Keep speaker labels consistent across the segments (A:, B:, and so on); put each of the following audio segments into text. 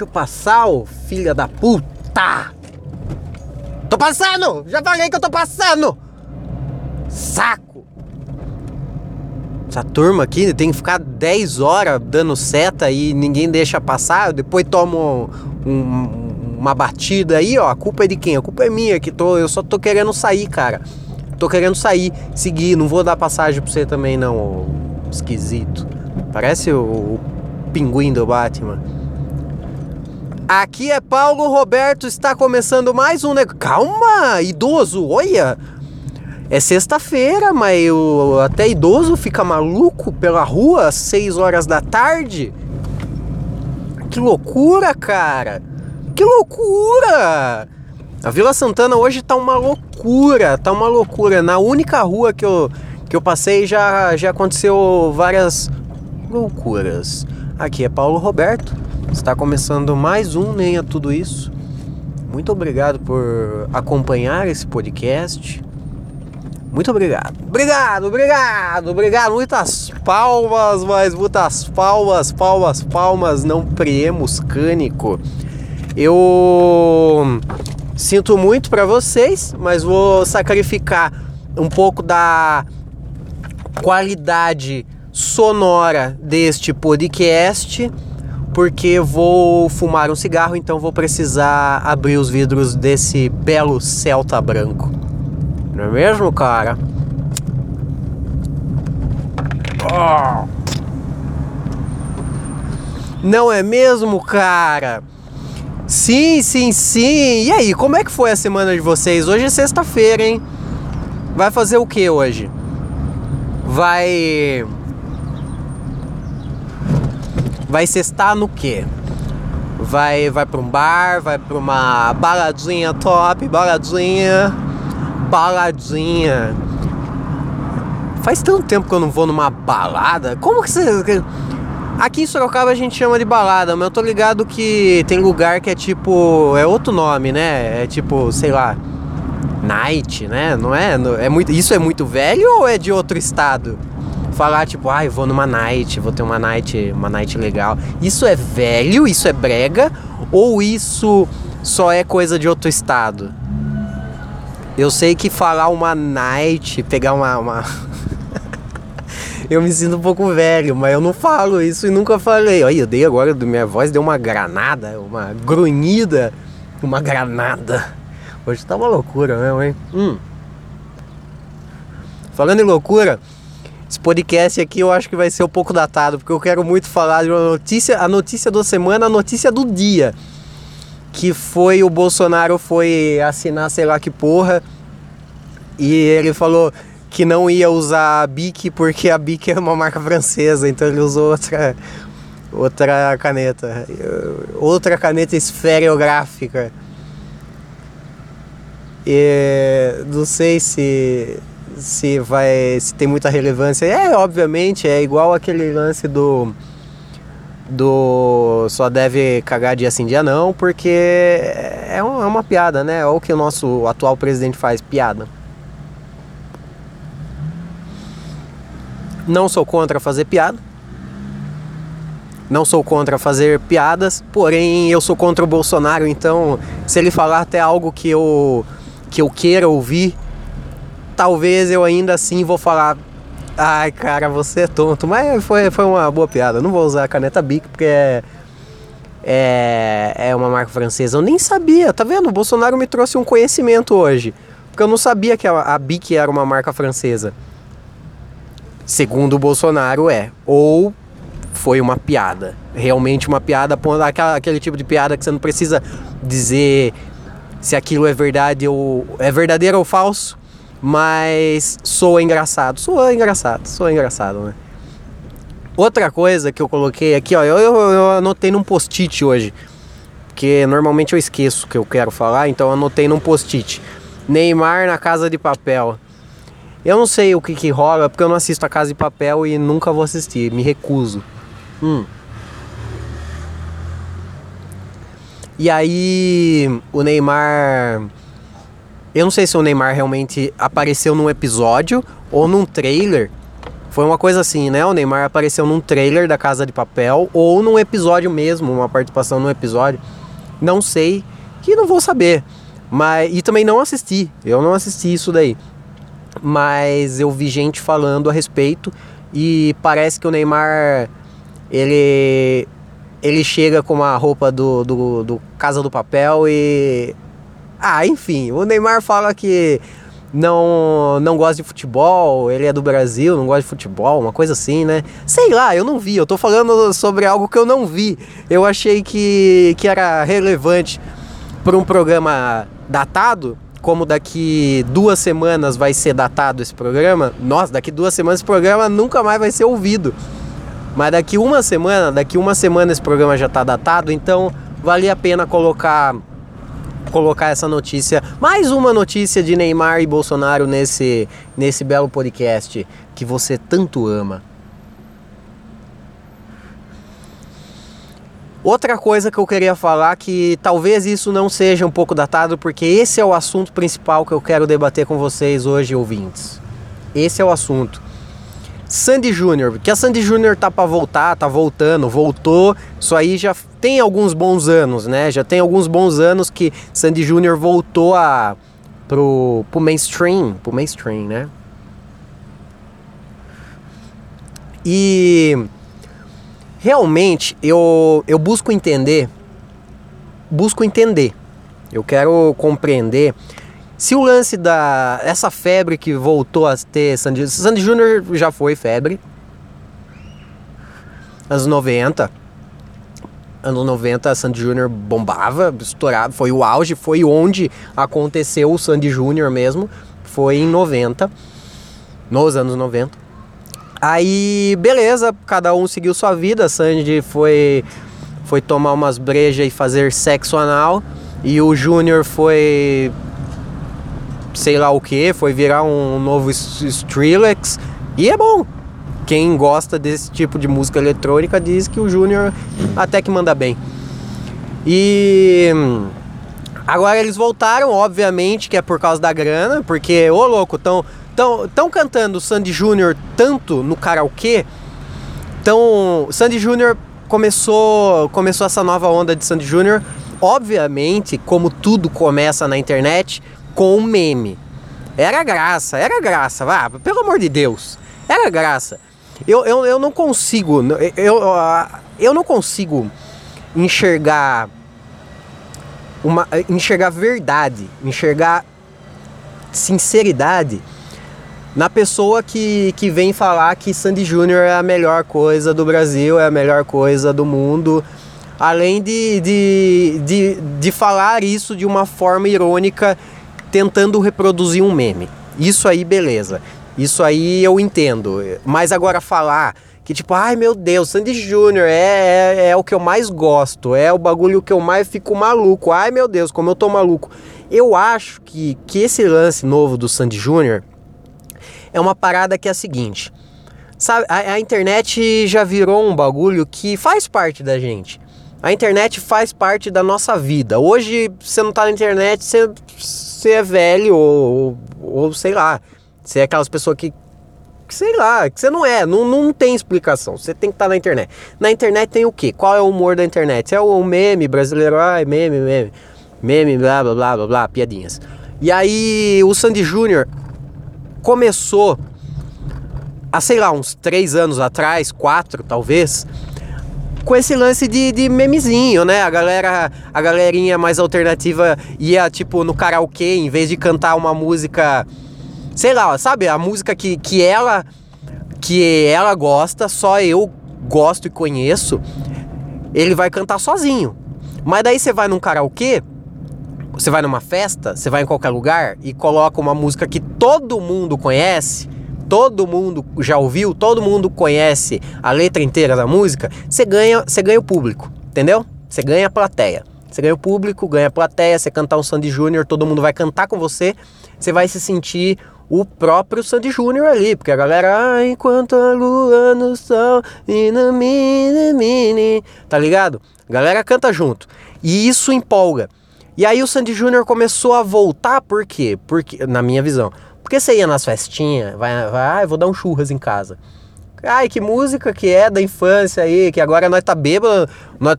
A: deixa eu passar, ô filha da puta! Tô passando! Já falei que eu tô passando! Saco! Essa turma aqui tem que ficar 10 horas dando seta e ninguém deixa passar. Depois tomo um, uma batida aí, ó. A culpa é de quem? A culpa é minha, que tô, eu só tô querendo sair, cara. Tô querendo sair, seguir. Não vou dar passagem pra você também, não, ô, esquisito. Parece o, o pinguim do Batman. Aqui é Paulo Roberto, está começando mais um negócio. Calma, idoso, olha! É sexta-feira, mas eu, até idoso fica maluco pela rua às 6 horas da tarde. Que loucura, cara! Que loucura! A Vila Santana hoje tá uma loucura, tá uma loucura. Na única rua que eu, que eu passei já, já aconteceu várias loucuras. Aqui é Paulo Roberto, está começando mais um Nem a Tudo Isso. Muito obrigado por acompanhar esse podcast. Muito obrigado. Obrigado, obrigado, obrigado. Muitas palmas, mas muitas palmas, palmas, palmas. Não priemos cânico. Eu sinto muito para vocês, mas vou sacrificar um pouco da qualidade sonora deste podcast, porque vou fumar um cigarro, então vou precisar abrir os vidros desse belo Celta branco. Não é mesmo, cara? Oh. Não é mesmo, cara? Sim, sim, sim. E aí, como é que foi a semana de vocês? Hoje é sexta-feira, hein? Vai fazer o que hoje? Vai. Vai cestar no quê? Vai, vai pra um bar, vai pra uma baladinha top, baladinha baladinha. Faz tanto tempo que eu não vou numa balada. Como que você. Aqui em Sorocaba a gente chama de balada, mas eu tô ligado que tem lugar que é tipo. É outro nome, né? É tipo, sei lá. Night, né? Não é? é muito, isso é muito velho ou é de outro estado? Falar tipo, ai, vou numa night, vou ter uma night, uma night legal. Isso é velho? Isso é brega? Ou isso só é coisa de outro estado? Eu sei que falar uma night, pegar uma. uma... eu me sinto um pouco velho, mas eu não falo isso e nunca falei. Olha, eu dei agora, minha voz deu uma granada, uma grunhida, uma granada. Hoje tá uma loucura mesmo, hein? Hum. Falando em loucura, esse podcast aqui eu acho que vai ser um pouco datado, porque eu quero muito falar de uma notícia, a notícia da semana, a notícia do dia que foi o Bolsonaro foi assinar sei lá que porra e ele falou que não ia usar a Bic porque a Bic é uma marca francesa, então ele usou outra outra caneta, outra caneta esferográfica. E não sei se se vai se tem muita relevância. É, obviamente, é igual aquele lance do do só deve cagar dia sim dia não, porque é, é uma piada, né? É o que o nosso atual presidente faz, piada. Não sou contra fazer piada. Não sou contra fazer piadas, porém eu sou contra o Bolsonaro, então se ele falar até algo que eu que eu queira ouvir, talvez eu ainda assim vou falar Ai, cara, você é tonto. Mas foi, foi uma boa piada. Não vou usar a caneta Bic porque é, é, é uma marca francesa. Eu nem sabia, tá vendo? O Bolsonaro me trouxe um conhecimento hoje. Porque eu não sabia que a, a Bic era uma marca francesa. Segundo o Bolsonaro, é. Ou foi uma piada. Realmente uma piada, aquela, aquele tipo de piada que você não precisa dizer se aquilo é verdade ou é verdadeiro ou falso mas sou engraçado. Sou engraçado, sou engraçado, né? Outra coisa que eu coloquei aqui, ó, eu, eu, eu anotei num post-it hoje. Porque normalmente eu esqueço o que eu quero falar, então eu anotei num post-it. Neymar na Casa de Papel. Eu não sei o que que rola, porque eu não assisto a Casa de Papel e nunca vou assistir, me recuso. Hum. E aí, o Neymar eu não sei se o Neymar realmente apareceu num episódio ou num trailer Foi uma coisa assim, né? O Neymar apareceu num trailer da Casa de Papel ou num episódio mesmo, uma participação num episódio. Não sei, que não vou saber. Mas e também não assisti. Eu não assisti isso daí. Mas eu vi gente falando a respeito e parece que o Neymar ele ele chega com uma roupa do, do, do Casa do Papel e ah, enfim, o Neymar fala que não não gosta de futebol, ele é do Brasil, não gosta de futebol, uma coisa assim, né? Sei lá, eu não vi, eu tô falando sobre algo que eu não vi. Eu achei que, que era relevante para um programa datado, como daqui duas semanas vai ser datado esse programa. Nossa, daqui duas semanas esse programa nunca mais vai ser ouvido. Mas daqui uma semana, daqui uma semana esse programa já tá datado, então valia a pena colocar colocar essa notícia, mais uma notícia de Neymar e Bolsonaro nesse, nesse belo podcast que você tanto ama. Outra coisa que eu queria falar que talvez isso não seja um pouco datado, porque esse é o assunto principal que eu quero debater com vocês hoje, ouvintes. Esse é o assunto. Sandy Júnior, que a Sandy Júnior tá para voltar, tá voltando, voltou. Isso aí já tem alguns bons anos, né? Já tem alguns bons anos que Sandy Júnior voltou a pro, pro mainstream, pro mainstream, né? E realmente eu, eu busco entender, busco entender. Eu quero compreender se o lance da. Essa febre que voltou a ter Sandy. Sandy Júnior já foi febre. Anos 90. Anos 90 Sandy Júnior bombava, estourava. Foi o auge, foi onde aconteceu o Sandy Júnior mesmo. Foi em 90. Nos anos 90. Aí, beleza, cada um seguiu sua vida. A Sandy foi, foi tomar umas brejas e fazer sexo anal. E o Júnior foi sei lá o que, foi virar um novo Skrillex e é bom. Quem gosta desse tipo de música eletrônica diz que o Júnior até que manda bem. E agora eles voltaram, obviamente, que é por causa da grana, porque, ô louco, tão, tão, tão cantando Sandy Júnior tanto no karaokê. Então, Sandy Júnior começou, começou essa nova onda de Sandy Júnior. Obviamente, como tudo começa na internet, com um meme. Era graça, era graça, vá, pelo amor de Deus. Era graça. Eu, eu, eu não consigo, eu, eu não consigo enxergar uma enxergar verdade, enxergar sinceridade na pessoa que, que vem falar que Sandy Júnior é a melhor coisa do Brasil, é a melhor coisa do mundo, além de, de, de, de falar isso de uma forma irônica tentando reproduzir um meme. Isso aí, beleza. Isso aí eu entendo. Mas agora falar que tipo, ai meu Deus, Sandy Júnior é, é, é, o que eu mais gosto, é o bagulho que eu mais fico maluco. Ai meu Deus, como eu tô maluco. Eu acho que, que esse lance novo do Sandy Júnior é uma parada que é a seguinte. Sabe, a, a internet já virou um bagulho que faz parte da gente. A internet faz parte da nossa vida. Hoje, você não tá na internet, você você é velho ou, ou sei lá, você é aquelas pessoas que, que, sei lá, que você não é, não, não tem explicação, você tem que estar tá na internet. Na internet tem o quê? Qual é o humor da internet? É o meme brasileiro, ai, meme, meme, meme, blá, blá, blá, blá, blá, piadinhas. E aí o Sandy Júnior começou há, sei lá, uns três anos atrás, quatro talvez, com esse lance de, de memezinho, né? A galera, a galerinha mais alternativa ia tipo no karaokê, em vez de cantar uma música, sei lá, sabe, a música que, que ela que ela gosta, só eu gosto e conheço, ele vai cantar sozinho. Mas daí você vai num karaokê, você vai numa festa, você vai em qualquer lugar e coloca uma música que todo mundo conhece, todo mundo já ouviu, todo mundo conhece a letra inteira da música, você ganha, você ganha o público, entendeu? Você ganha a plateia. Você ganha o público, ganha a plateia, você cantar um Sandy Júnior, todo mundo vai cantar com você, você vai se sentir o próprio Sandy Júnior ali, porque a galera, ah, enquanto a lua no sol, mini, mini, tá ligado? A galera canta junto. E isso empolga. E aí o Sandy Júnior começou a voltar, por quê? Porque, na minha visão, porque você ia nas festinhas, vai, vai, ah, vou dar um churras em casa. Ai, que música que é da infância aí, que agora nós tá bêbado, nós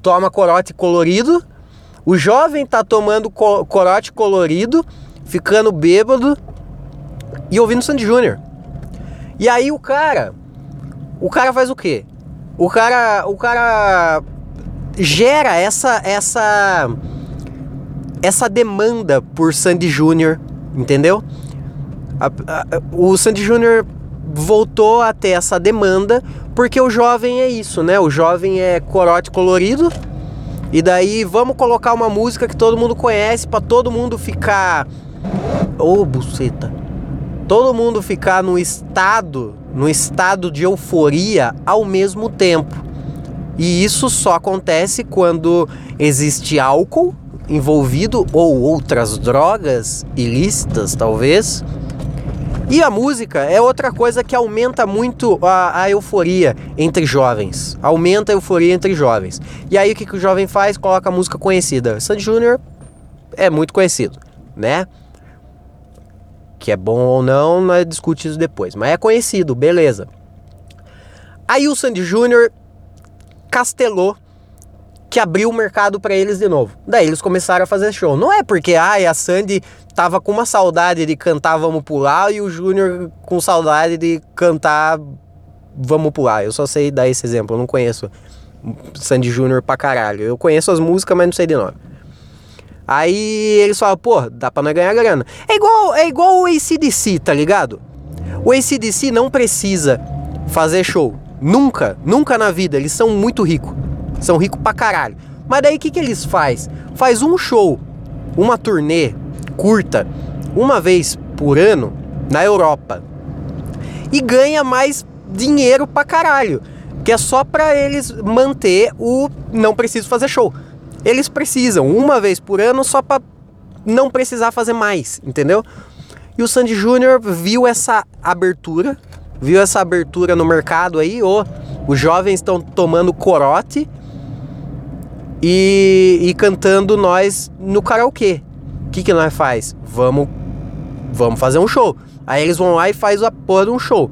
A: toma corote colorido. O jovem tá tomando co corote colorido, ficando bêbado e ouvindo Sandy Júnior. E aí o cara, o cara faz o quê? O cara, o cara gera essa essa essa demanda por Sandy Júnior, entendeu? A, a, o Sandy Júnior voltou a ter essa demanda porque o jovem é isso, né? O jovem é corote colorido. E daí vamos colocar uma música que todo mundo conhece para todo mundo ficar ô oh, buceta. Todo mundo ficar no estado, no estado de euforia ao mesmo tempo. E isso só acontece quando existe álcool envolvido ou outras drogas ilícitas, talvez e a música é outra coisa que aumenta muito a, a, euforia entre jovens. Aumenta a euforia entre jovens. E aí o que, que o jovem faz? Coloca música conhecida. Sandy Júnior é muito conhecido, né? Que é bom ou não, nós discute isso depois. Mas é conhecido, beleza. Aí o Sandy Júnior castelou que abriu o mercado para eles de novo. Daí eles começaram a fazer show. Não é porque ai, a Sandy tava com uma saudade de cantar Vamos Pular e o Júnior com saudade de cantar Vamos Pular. Eu só sei dar esse exemplo, eu não conheço Sandy Júnior pra caralho. Eu conheço as músicas, mas não sei de nome. Aí eles falam, pô, dá pra nós ganhar grana. É igual, é igual o ACDC, tá ligado? O ACDC não precisa fazer show. Nunca, nunca na vida. Eles são muito ricos. São ricos pra caralho. Mas daí o que, que eles faz? Faz um show, uma turnê curta, uma vez por ano na Europa. E ganha mais dinheiro pra caralho. Que é só pra eles manter o não preciso fazer show. Eles precisam uma vez por ano só pra não precisar fazer mais, entendeu? E o Sandy Júnior viu essa abertura, viu essa abertura no mercado aí, ô, os jovens estão tomando corote e, e cantando nós no karaokê. O que, que nós faz? Vamos, vamos fazer um show. Aí eles vão lá e faz a porra de um show.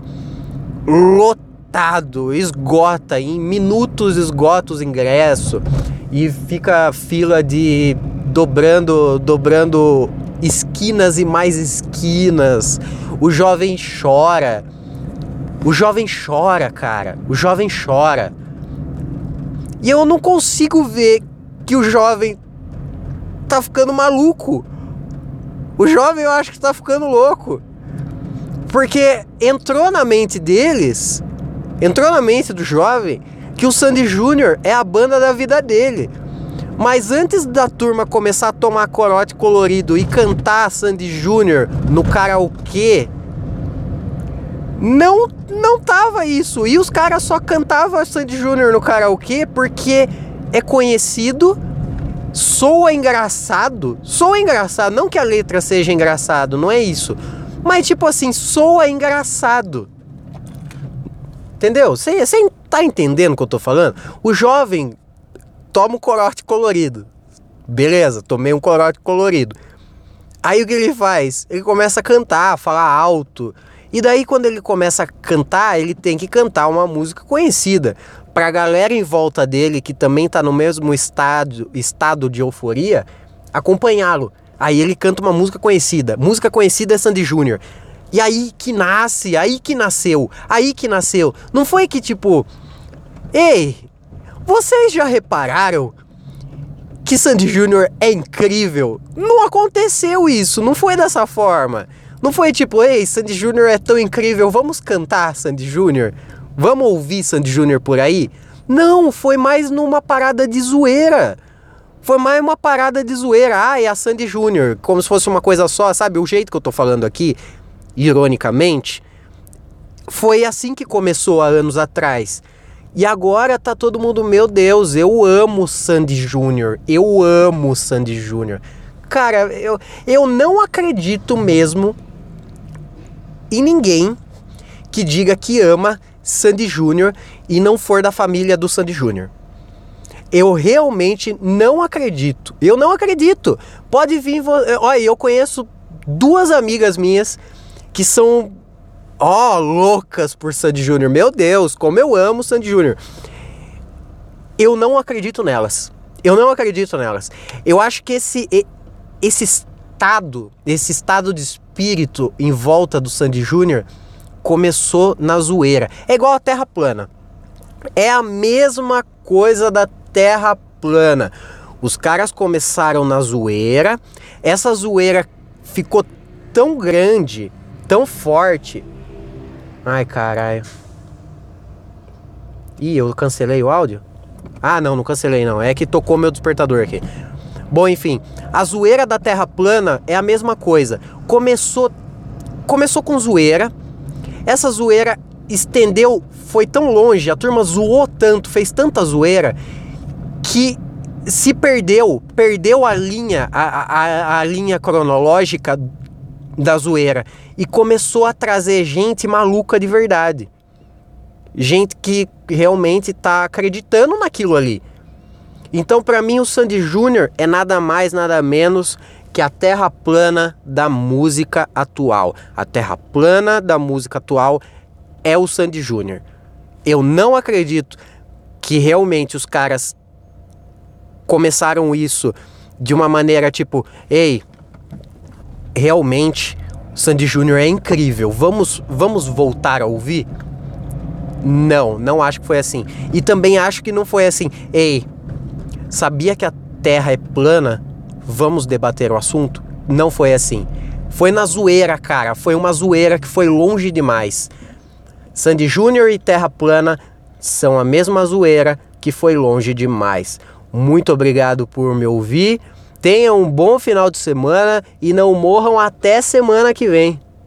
A: Lotado, esgota, em minutos esgota os ingressos. E fica fila de dobrando, dobrando esquinas e mais esquinas. O jovem chora. O jovem chora, cara. O jovem chora. E eu não consigo ver que o jovem tá ficando maluco. O jovem eu acho que tá ficando louco. Porque entrou na mente deles, entrou na mente do jovem, que o Sandy Júnior é a banda da vida dele. Mas antes da turma começar a tomar corote colorido e cantar Sandy Júnior no karaokê, não não tava isso. E os caras só cantavam Sandy Júnior no karaokê porque é conhecido, soa engraçado. Soa engraçado, não que a letra seja engraçado, não é isso. Mas tipo assim, soa engraçado. Entendeu? Você tá entendendo o que eu tô falando? O jovem toma um corote colorido. Beleza, tomei um corote colorido. Aí o que ele faz? Ele começa a cantar, falar alto. E daí quando ele começa a cantar, ele tem que cantar uma música conhecida para a galera em volta dele que também está no mesmo estado, estado de euforia, acompanhá-lo. Aí ele canta uma música conhecida. Música conhecida é Sandy Júnior. E aí que nasce, aí que nasceu, aí que nasceu. Não foi que tipo, ei, vocês já repararam que Sandy Júnior é incrível? Não aconteceu isso, não foi dessa forma. Não foi tipo, ei, Sandy Júnior é tão incrível, vamos cantar Sandy Júnior? Vamos ouvir Sandy Júnior por aí? Não, foi mais numa parada de zoeira. Foi mais uma parada de zoeira. Ah, é a Sandy Júnior, como se fosse uma coisa só, sabe? O jeito que eu tô falando aqui, ironicamente, foi assim que começou há anos atrás. E agora tá todo mundo, meu Deus, eu amo Sandy Júnior. Eu amo Sandy Júnior. Cara, eu, eu não acredito mesmo e ninguém que diga que ama Sandy Júnior e não for da família do Sandy Júnior. Eu realmente não acredito. Eu não acredito. Pode vir. Olha, eu conheço duas amigas minhas que são ó, oh, loucas por Sandy Júnior. Meu Deus, como eu amo Sandy Júnior. Eu não acredito nelas. Eu não acredito nelas. Eu acho que esse esse estado, esse estado de espírito em volta do Sandy Júnior começou na zoeira. É igual a Terra plana. É a mesma coisa da Terra plana. Os caras começaram na zoeira, essa zoeira ficou tão grande, tão forte. Ai, caralho. Ih, eu cancelei o áudio? Ah, não, não cancelei não. É que tocou meu despertador aqui. Bom, enfim, a zoeira da Terra plana é a mesma coisa. Começou começou com zoeira. Essa zoeira estendeu, foi tão longe, a turma zoou tanto, fez tanta zoeira que se perdeu, perdeu a linha, a, a, a linha cronológica da zoeira e começou a trazer gente maluca de verdade. Gente que realmente está acreditando naquilo ali. Então, para mim, o Sandy Júnior é nada mais, nada menos que a terra plana da música atual. A terra plana da música atual é o Sandy Júnior. Eu não acredito que realmente os caras começaram isso de uma maneira tipo, ei, realmente Sandy Júnior é incrível. Vamos, vamos voltar a ouvir? Não, não acho que foi assim. E também acho que não foi assim. Ei, sabia que a Terra é plana? Vamos debater o assunto? Não foi assim. Foi na zoeira, cara. Foi uma zoeira que foi longe demais. Sandy Júnior e Terra plana são a mesma zoeira que foi longe demais. Muito obrigado por me ouvir. Tenham um bom final de semana e não morram até semana que vem.